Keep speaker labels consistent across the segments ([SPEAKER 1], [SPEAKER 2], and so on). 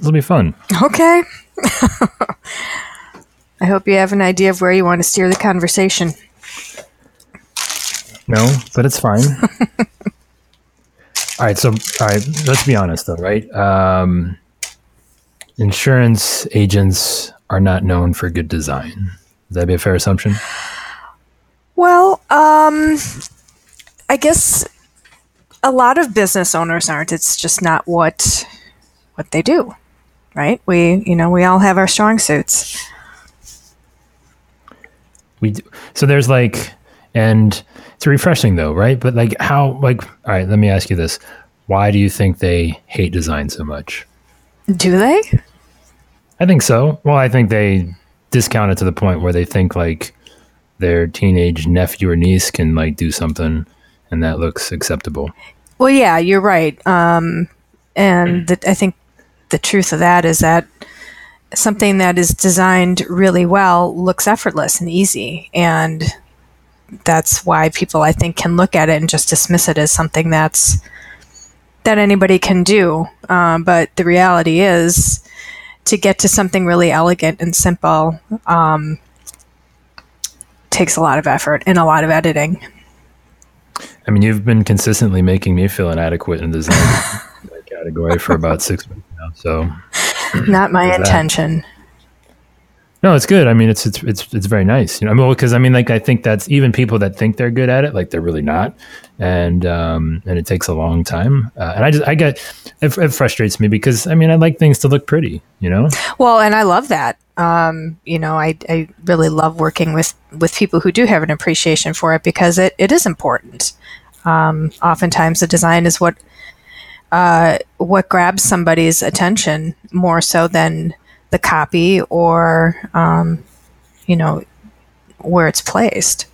[SPEAKER 1] This will be fun.
[SPEAKER 2] Okay. I hope you have an idea of where you want to steer the conversation.
[SPEAKER 1] No, but it's fine. all right. So, all right. Let's be honest, though, right? Um, insurance agents are not known for good design. Would that be a fair assumption?
[SPEAKER 2] Well, um, I guess a lot of business owners aren't. It's just not what what they do, right? We, you know, we all have our strong suits.
[SPEAKER 1] We do. So there's like, and it's refreshing though, right? But like, how? Like, all right. Let me ask you this: Why do you think they hate design so much?
[SPEAKER 2] Do they?
[SPEAKER 1] I think so. Well, I think they discount it to the point where they think like their teenage nephew or niece can like do something and that looks acceptable.
[SPEAKER 2] Well, yeah, you're right. Um, and the, I think the truth of that is that something that is designed really well looks effortless and easy. And that's why people, I think, can look at it and just dismiss it as something that's that anybody can do. Um, but the reality is, to get to something really elegant and simple um, takes a lot of effort and a lot of editing.
[SPEAKER 1] I mean, you've been consistently making me feel inadequate in design category for about six months. So,
[SPEAKER 2] not my intention.
[SPEAKER 1] No, it's good. I mean, it's it's it's it's very nice. You know, I mean, because I mean, like I think that's even people that think they're good at it, like they're really not, and um, and it takes a long time. Uh, and I just I get it, it, frustrates me because I mean, I like things to look pretty, you know.
[SPEAKER 2] Well, and I love that. Um, you know, I I really love working with with people who do have an appreciation for it because it it is important. Um, oftentimes, the design is what uh, what grabs somebody's attention more so than the copy or um, you know where it's placed.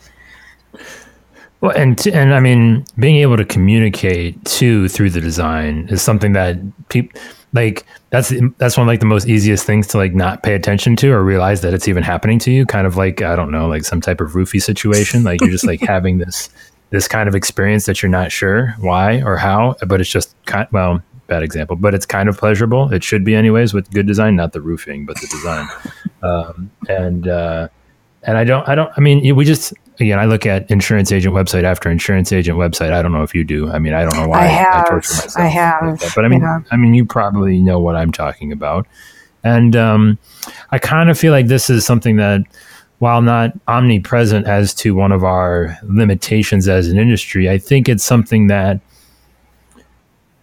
[SPEAKER 1] Well, and and I mean, being able to communicate too through the design is something that people like. That's that's one of like the most easiest things to like not pay attention to or realize that it's even happening to you. Kind of like I don't know, like some type of roofie situation. Like you're just like having this this kind of experience that you're not sure why or how, but it's just kind well, bad example, but it's kind of pleasurable. It should be anyways with good design, not the roofing, but the design. Um, and uh, and I don't, I don't, I mean, we just again, I look at insurance agent website after insurance agent website. I don't know if you do. I mean, I don't know why
[SPEAKER 2] I, have, I torture myself. I have, like
[SPEAKER 1] but I mean, yeah. I mean, you probably know what I'm talking about. And um, I kind of feel like this is something that, while not omnipresent as to one of our limitations as an industry, I think it's something that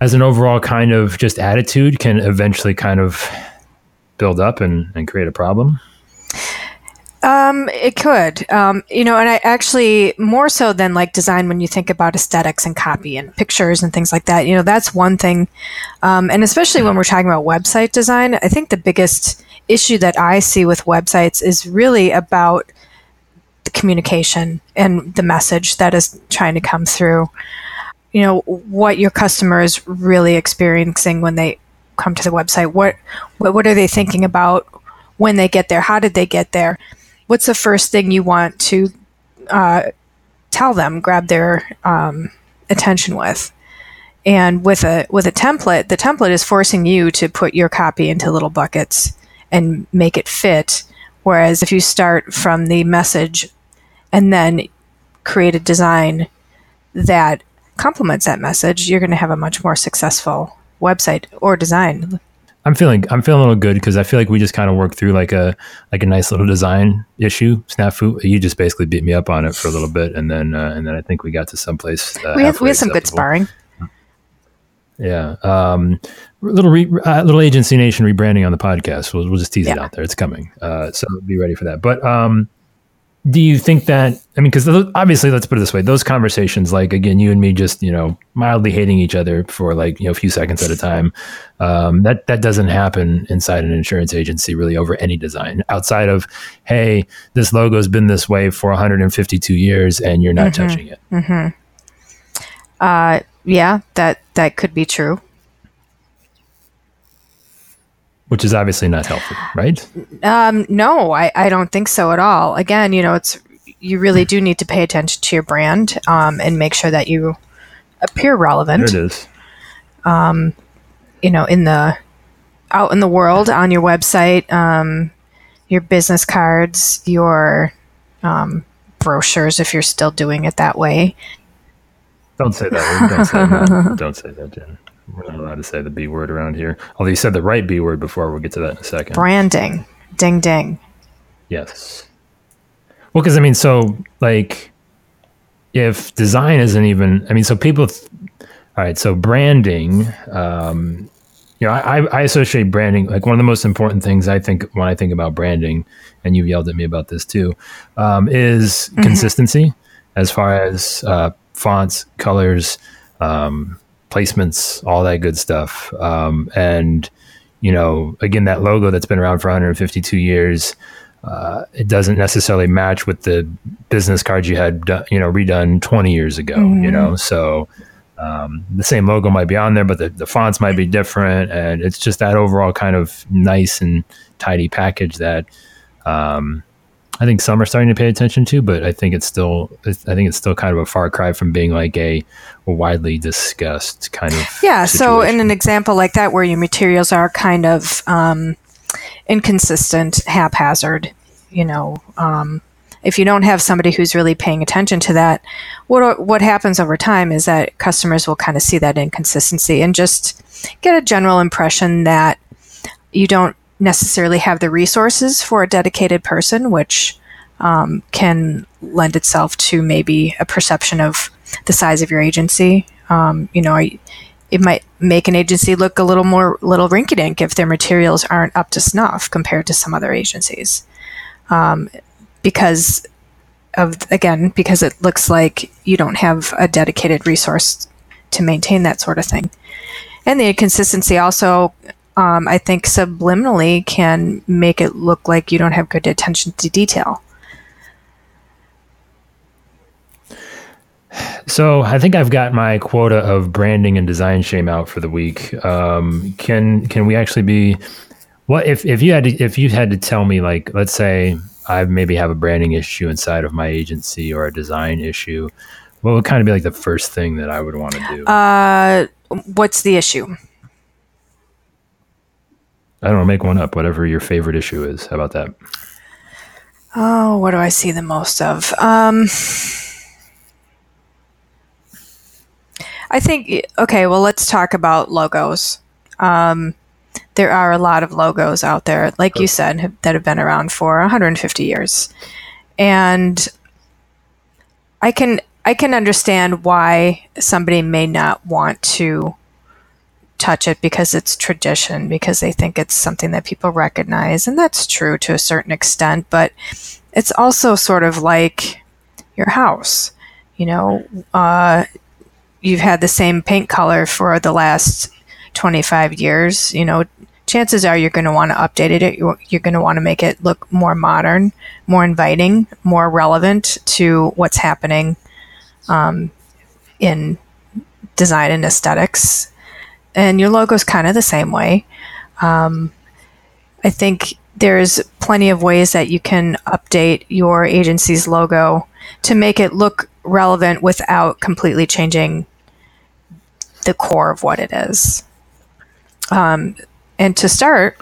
[SPEAKER 1] as an overall kind of just attitude can eventually kind of build up and, and create a problem?
[SPEAKER 2] Um, it could, um, you know, and I actually more so than like design when you think about aesthetics and copy and pictures and things like that. You know, that's one thing, um, and especially when we're talking about website design, I think the biggest issue that I see with websites is really about the communication and the message that is trying to come through. You know what your customer is really experiencing when they come to the website. What what, what are they thinking about when they get there? How did they get there what's the first thing you want to uh, tell them grab their um, attention with and with a with a template the template is forcing you to put your copy into little buckets and make it fit whereas if you start from the message and then create a design that complements that message, you're going to have a much more successful website or design.
[SPEAKER 1] I'm feeling I'm feeling a little good because I feel like we just kind of worked through like a like a nice little design issue. Snafu, you just basically beat me up on it for a little bit, and then uh, and then I think we got to someplace.
[SPEAKER 2] Uh, we have we have some good sparring.
[SPEAKER 1] Yeah, um, little re, uh, little agency nation rebranding on the podcast. We'll, we'll just tease yeah. it out there. It's coming, uh, so be ready for that. But um, do you think that i mean because obviously let's put it this way those conversations like again you and me just you know mildly hating each other for like you know a few seconds at a time um, that that doesn't happen inside an insurance agency really over any design outside of hey this logo's been this way for 152 years and you're not mm-hmm. touching it
[SPEAKER 2] mm-hmm. uh, yeah that that could be true
[SPEAKER 1] which is obviously not healthy, right?
[SPEAKER 2] Um, no, I, I don't think so at all. Again, you know, it's you really do need to pay attention to your brand um, and make sure that you appear relevant.
[SPEAKER 1] There it is.
[SPEAKER 2] Um, you know, in the out in the world on your website, um, your business cards, your um, brochures, if you're still doing it that way.
[SPEAKER 1] Don't say that. Don't say that. Don't say that, Jen. We're not allowed to say the B word around here. Although you said the right B word before, we'll get to that in a second.
[SPEAKER 2] Branding. Ding ding.
[SPEAKER 1] Yes. Well, because I mean, so like, if design isn't even, I mean, so people, th- all right, so branding, um, you know, I, I associate branding like one of the most important things I think when I think about branding, and you've yelled at me about this too, um, is mm-hmm. consistency as far as uh, fonts, colors, um, placements, all that good stuff. Um, and, you know, again, that logo that's been around for 152 years, uh, it doesn't necessarily match with the business cards you had, done, you know, redone 20 years ago, mm-hmm. you know? So, um, the same logo might be on there, but the, the fonts might be different. And it's just that overall kind of nice and tidy package that, um, I think some are starting to pay attention to, but I think it's still, it's, I think it's still kind of a far cry from being like a, a widely discussed kind of.
[SPEAKER 2] Yeah. Situation. So in an example like that, where your materials are kind of um, inconsistent, haphazard, you know, um, if you don't have somebody who's really paying attention to that, what what happens over time is that customers will kind of see that inconsistency and just get a general impression that you don't necessarily have the resources for a dedicated person, which um, can lend itself to maybe a perception of the size of your agency. Um, you know, it might make an agency look a little more little rinky dink if their materials aren't up to snuff compared to some other agencies. Um, because of again, because it looks like you don't have a dedicated resource to maintain that sort of thing. And the inconsistency also um, I think subliminally can make it look like you don't have good attention to detail.
[SPEAKER 1] So I think I've got my quota of branding and design shame out for the week. Um, can can we actually be? What if if you had to, if you had to tell me like let's say I maybe have a branding issue inside of my agency or a design issue, what would kind of be like the first thing that I would want to do?
[SPEAKER 2] Uh, what's the issue?
[SPEAKER 1] I don't know, make one up, whatever your favorite issue is. How about that?
[SPEAKER 2] Oh, what do I see the most of? Um, I think, okay, well, let's talk about logos. Um, there are a lot of logos out there, like you said, have, that have been around for 150 years. And I can I can understand why somebody may not want to touch it because it's tradition, because they think it's something that people recognize. And that's true to a certain extent, but it's also sort of like your house. You know, uh, you've had the same paint color for the last 25 years. You know, chances are you're going to want to update it. You're, going to want to make it look more modern, more inviting, more relevant to what's happening um, in design and aesthetics and your logo is kind of the same way. Um, I think there's plenty of ways that you can update your agency's logo to make it look relevant without completely changing the core of what it is. Um, and to start,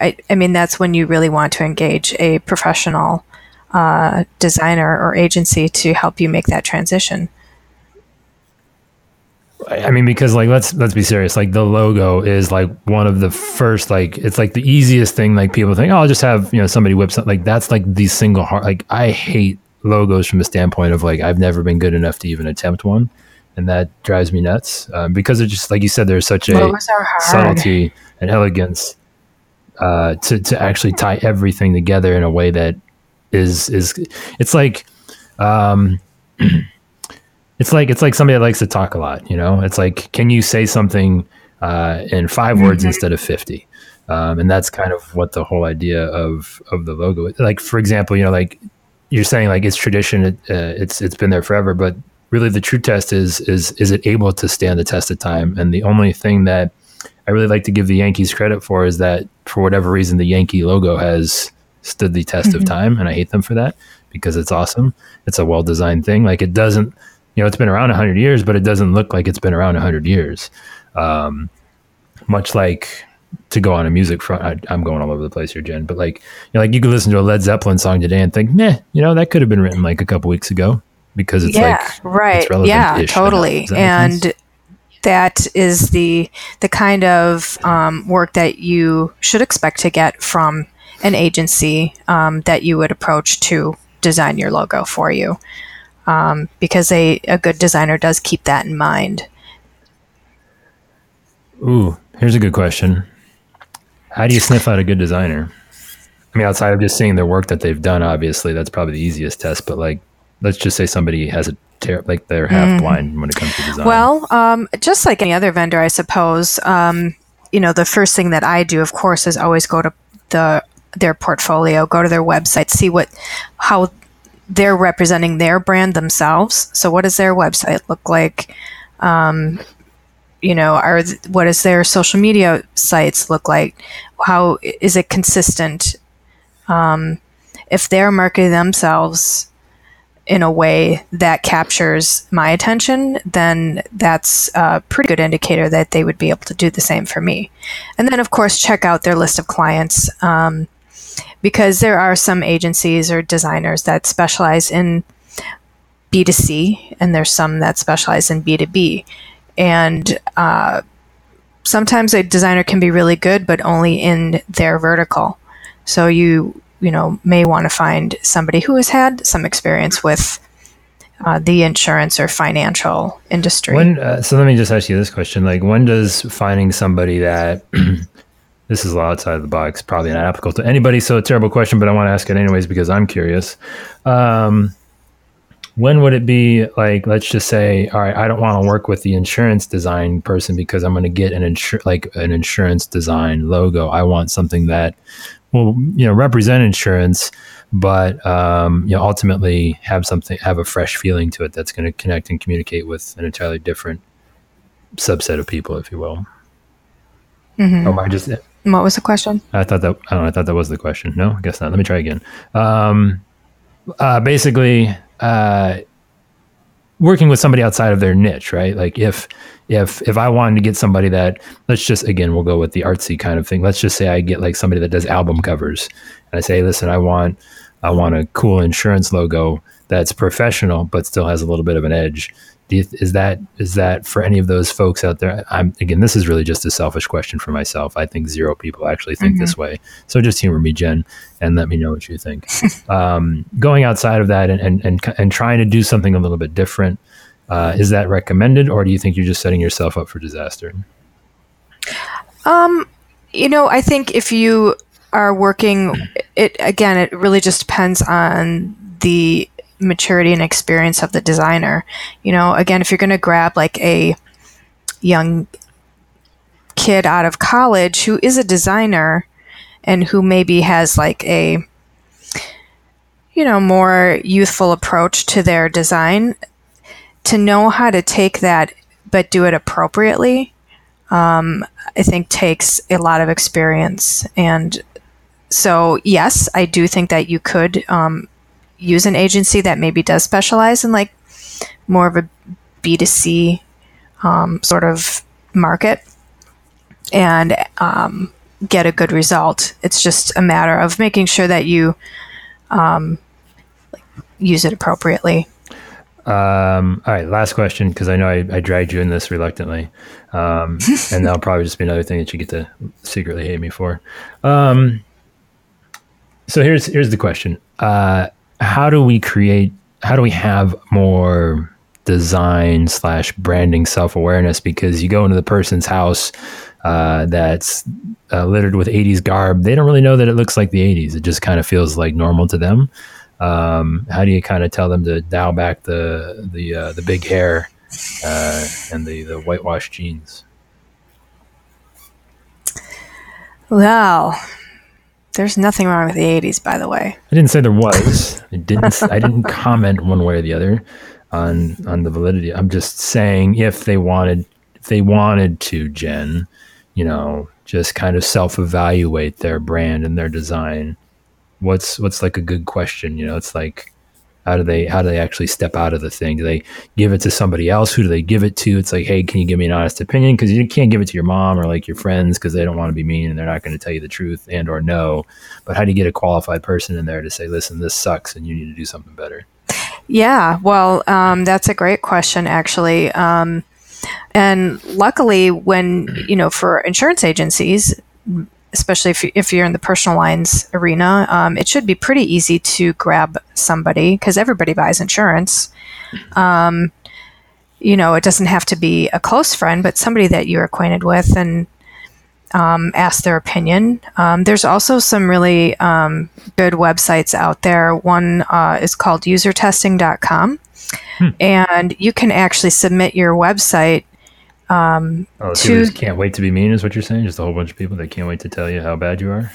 [SPEAKER 2] I, I, mean, that's when you really want to engage a professional uh, designer or agency to help you make that transition.
[SPEAKER 1] I mean, because like let's let's be serious. Like the logo is like one of the first. Like it's like the easiest thing. Like people think, oh, I'll just have you know somebody whip something. Like that's like the single heart. Like I hate logos from a standpoint of like I've never been good enough to even attempt one, and that drives me nuts um, because it's just like you said. There's such a subtlety and elegance uh, to to actually tie everything together in a way that is is. It's like. Um, it's like it's like somebody that likes to talk a lot. You know, it's like can you say something uh, in 5 mm-hmm. words instead of fifty? Um, and that's kind of what the whole idea of of the logo. Is. Like for example, you know, like you're saying, like it's tradition, it, uh, it's it's been there forever, but really the true test is is is it able to stand the test of time? And the only thing that I really like to give the Yankees credit for is that for whatever reason the Yankee logo has stood the test mm-hmm. of time, and I hate them for that because it's awesome. It's a well designed thing. Like it doesn't you know, it's been around 100 years, but it doesn't look like it's been around 100 years. Um, much like, to go on a music front. I, am going all over the place here, Jen, but like, you know, like you could listen to a Led Zeppelin song today and think, nah, you know, that could have been written like a couple weeks ago because it's
[SPEAKER 2] yeah,
[SPEAKER 1] like
[SPEAKER 2] right, yeah, totally, and that is the the kind of um, work that you should expect to get from an agency um, that you would approach to design your logo for you, um, because a a good designer does keep that in mind.
[SPEAKER 1] Ooh, here's a good question. How do you sniff out a good designer? I mean, outside of just seeing their work that they've done, obviously that's probably the easiest test. But like, let's just say somebody has a ter- like they're half mm. blind when it comes to design.
[SPEAKER 2] Well, um, just like any other vendor, I suppose. Um, you know, the first thing that I do, of course, is always go to the their portfolio, go to their website, see what how they're representing their brand themselves. So, what does their website look like? Um, you know, are what does their social media sites look like? How is it consistent? Um, if they're marketing themselves in a way that captures my attention, then that's a pretty good indicator that they would be able to do the same for me. And then, of course, check out their list of clients um, because there are some agencies or designers that specialize in B2C, and there's some that specialize in B2B and uh, sometimes a designer can be really good, but only in their vertical. So you you know may want to find somebody who has had some experience with uh, the insurance or financial industry.
[SPEAKER 1] When, uh, so let me just ask you this question: like, when does finding somebody that this is a lot outside of the box, probably not applicable to anybody, so a terrible question, but I want to ask it anyways because I'm curious. Um, when would it be like let's just say all right i don't want to work with the insurance design person because i'm going to get an insur- like an insurance design logo i want something that will you know represent insurance but um, you know ultimately have something have a fresh feeling to it that's going to connect and communicate with an entirely different subset of people if you will
[SPEAKER 2] mm-hmm. or am i just what was the question?
[SPEAKER 1] I thought that i don't know i thought that was the question. No i guess not. Let me try again. Um, uh, basically uh, working with somebody outside of their niche, right? Like if if if I wanted to get somebody that let's just again we'll go with the artsy kind of thing. Let's just say I get like somebody that does album covers, and I say, listen, I want I want a cool insurance logo that's professional but still has a little bit of an edge you, is that is that for any of those folks out there? I'm again, this is really just a selfish question for myself. I think zero people actually think mm-hmm. this way. So just humor me, Jen, and let me know what you think. um, going outside of that and, and and and trying to do something a little bit different, uh, is that recommended, or do you think you're just setting yourself up for disaster?
[SPEAKER 2] Um, you know, I think if you are working, it again, it really just depends on the maturity and experience of the designer. You know, again, if you're going to grab like a young kid out of college who is a designer and who maybe has like a you know more youthful approach to their design to know how to take that but do it appropriately um, i think takes a lot of experience and so yes i do think that you could um, use an agency that maybe does specialize in like more of a B2C um, sort of market and um, get a good result. It's just a matter of making sure that you um, use it appropriately.
[SPEAKER 1] Um, all right, last question because I know I, I, dragged you in this reluctantly, um, and that'll probably just be another thing that you get to secretly hate me for. Um, so here's here's the question: uh, how do we create how do we have more design slash branding self awareness? Because you go into the person's house uh, that's uh, littered with 80s garb, they don't really know that it looks like the 80s. It just kind of feels like normal to them. Um, how do you kind of tell them to dial back the the uh, the big hair uh, and the the whitewashed jeans?
[SPEAKER 2] Well, there's nothing wrong with the 80s, by the way.
[SPEAKER 1] I didn't say there was. I didn't. I didn't comment one way or the other on on the validity. I'm just saying if they wanted, if they wanted to, Jen, you know, just kind of self evaluate their brand and their design. What's what's like a good question? You know, it's like How do they how do they actually step out of the thing? Do they give it to somebody else? Who do they give it to? It's like, hey, can you give me an honest opinion? Because you can't give it to your mom or like your friends because they don't want to be mean and they're not going to tell you the truth and or no. But how do you get a qualified person in there to say, listen, this sucks and you need to do something better?
[SPEAKER 2] Yeah, well, um, that's a great question, actually. Um, and luckily, when you know, for insurance agencies, especially if, if you're in the personal lines arena, um, it should be pretty easy to grab somebody because everybody buys insurance. Um, you know, it doesn't have to be a close friend, but somebody that you're acquainted with and um, ask their opinion. Um, there's also some really um, good websites out there. One uh, is called usertesting.com, hmm. and you can actually submit your website um,
[SPEAKER 1] oh, to, can't wait to be mean is what you're saying? Just a whole bunch of people that can't wait to tell you how bad you are?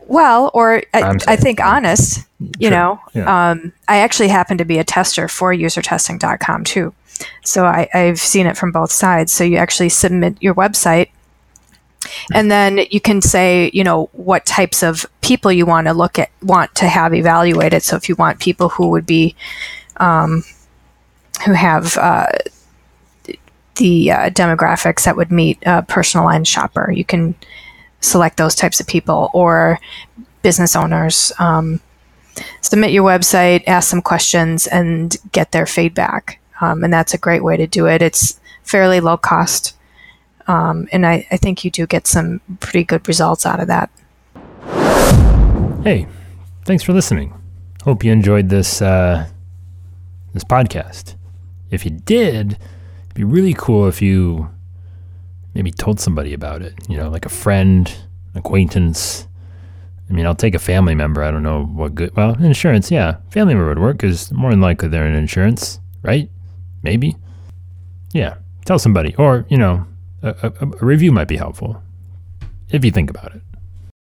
[SPEAKER 2] Well, or I, I think honest, you sure. know, yeah. um, I actually happen to be a tester for usertesting.com too. So I, I've seen it from both sides. So you actually submit your website and then you can say you know what types of people you want to look at want to have evaluated so if you want people who would be um, who have uh, the uh, demographics that would meet a personal line shopper. You can select those types of people or business owners. Um, submit your website, ask some questions, and get their feedback. Um, and that's a great way to do it. It's fairly low cost. Um, and I, I think you do get some pretty good results out of that.
[SPEAKER 1] Hey, thanks for listening. Hope you enjoyed this uh, this podcast. If you did, It'd be really cool if you maybe told somebody about it, you know, like a friend, acquaintance. I mean, I'll take a family member. I don't know what good. Well, insurance, yeah. Family member would work because more than likely they're in insurance, right? Maybe. Yeah. Tell somebody. Or, you know, a, a, a review might be helpful if you think about it.